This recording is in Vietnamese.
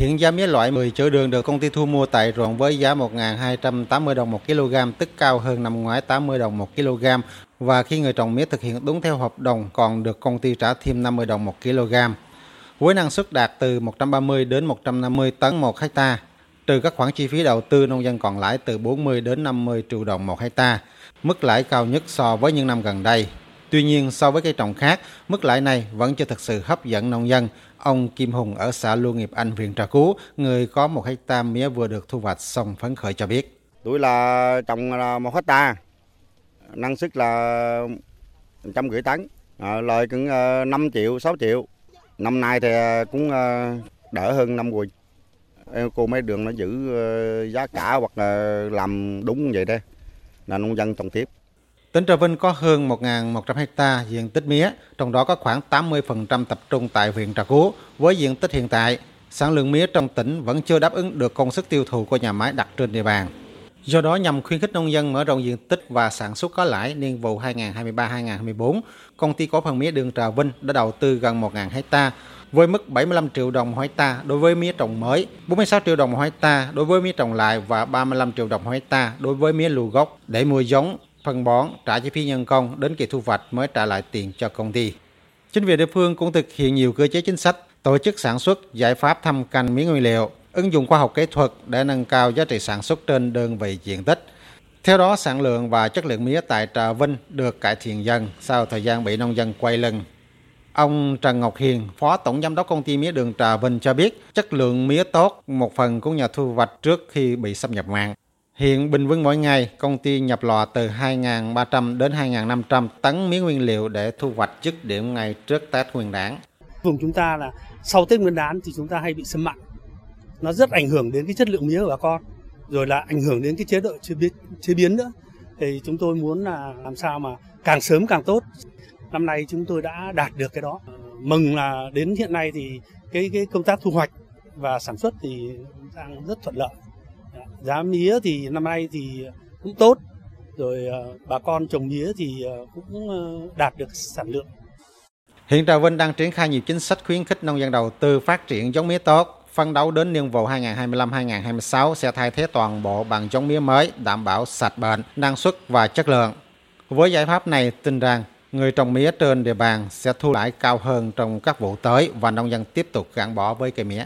Hiện giá mía loại 10 chữ đường được công ty thu mua tại ruộng với giá 1.280 đồng 1 kg, tức cao hơn năm ngoái 80 đồng 1 kg. Và khi người trồng mía thực hiện đúng theo hợp đồng còn được công ty trả thêm 50 đồng 1 kg. Với năng suất đạt từ 130 đến 150 tấn 1 hecta, trừ các khoản chi phí đầu tư nông dân còn lãi từ 40 đến 50 triệu đồng 1 hecta, mức lãi cao nhất so với những năm gần đây. Tuy nhiên, so với cây trồng khác, mức lãi này vẫn chưa thực sự hấp dẫn nông dân. Ông Kim Hùng ở xã Lưu Nghiệp Anh, huyện Trà Cú, người có một hecta mía vừa được thu hoạch xong phấn khởi cho biết. Tôi là trồng là một hecta, năng suất là trăm rưỡi tấn, à, lời cũng ờ, 5 triệu, 6 triệu. Năm nay thì ờ, cũng ờ, đỡ hơn năm rồi. Cô mấy đường nó giữ giá cả hoặc là làm đúng vậy đây là nông dân trồng tiếp. Tỉnh Trà Vinh có hơn 1.100 hecta diện tích mía, trong đó có khoảng 80% tập trung tại huyện Trà Cú. Với diện tích hiện tại, sản lượng mía trong tỉnh vẫn chưa đáp ứng được công suất tiêu thụ của nhà máy đặt trên địa bàn. Do đó, nhằm khuyến khích nông dân mở rộng diện tích và sản xuất có lãi niên vụ 2023-2024, công ty cổ phần mía đường Trà Vinh đã đầu tư gần 1.000 hecta với mức 75 triệu đồng một hecta đối với mía trồng mới, 46 triệu đồng một hecta đối với mía trồng lại và 35 triệu đồng một hecta đối với mía lùa gốc để mua giống, phân bón, trả chi phí nhân công đến kỳ thu hoạch mới trả lại tiền cho công ty. Chính quyền địa phương cũng thực hiện nhiều cơ chế chính sách, tổ chức sản xuất, giải pháp thăm canh mía nguyên liệu, ứng dụng khoa học kỹ thuật để nâng cao giá trị sản xuất trên đơn vị diện tích. Theo đó, sản lượng và chất lượng mía tại Trà Vinh được cải thiện dần sau thời gian bị nông dân quay lưng. Ông Trần Ngọc Hiền, Phó Tổng Giám đốc Công ty Mía đường Trà Vinh cho biết chất lượng mía tốt một phần cũng nhờ thu hoạch trước khi bị xâm nhập mặn. Hiện bình quân mỗi ngày, công ty nhập lò từ 2.300 đến 2.500 tấn mía nguyên liệu để thu hoạch dứt điểm ngày trước Tết Nguyên đán. Vùng chúng ta là sau Tết Nguyên đán thì chúng ta hay bị xâm mặn. Nó rất ảnh hưởng đến cái chất lượng mía của bà con, rồi là ảnh hưởng đến cái chế độ chế biến, chế biến nữa. Thì chúng tôi muốn là làm sao mà càng sớm càng tốt. Năm nay chúng tôi đã đạt được cái đó. Mừng là đến hiện nay thì cái cái công tác thu hoạch và sản xuất thì đang rất thuận lợi giá mía thì năm nay thì cũng tốt rồi ờ, bà con trồng mía thì ờ, cũng ờ, đạt được sản lượng. Hiện Trà Vinh đang triển khai nhiều chính sách khuyến khích nông dân đầu tư phát triển giống mía tốt, phân đấu đến niên vụ 2025-2026 sẽ thay thế toàn bộ bằng giống mía mới đảm bảo sạch bệnh, năng suất và chất lượng. Với giải pháp này, tin rằng người trồng mía trên địa bàn sẽ thu lãi cao hơn trong các vụ tới và nông dân tiếp tục gắn bó với cây mía.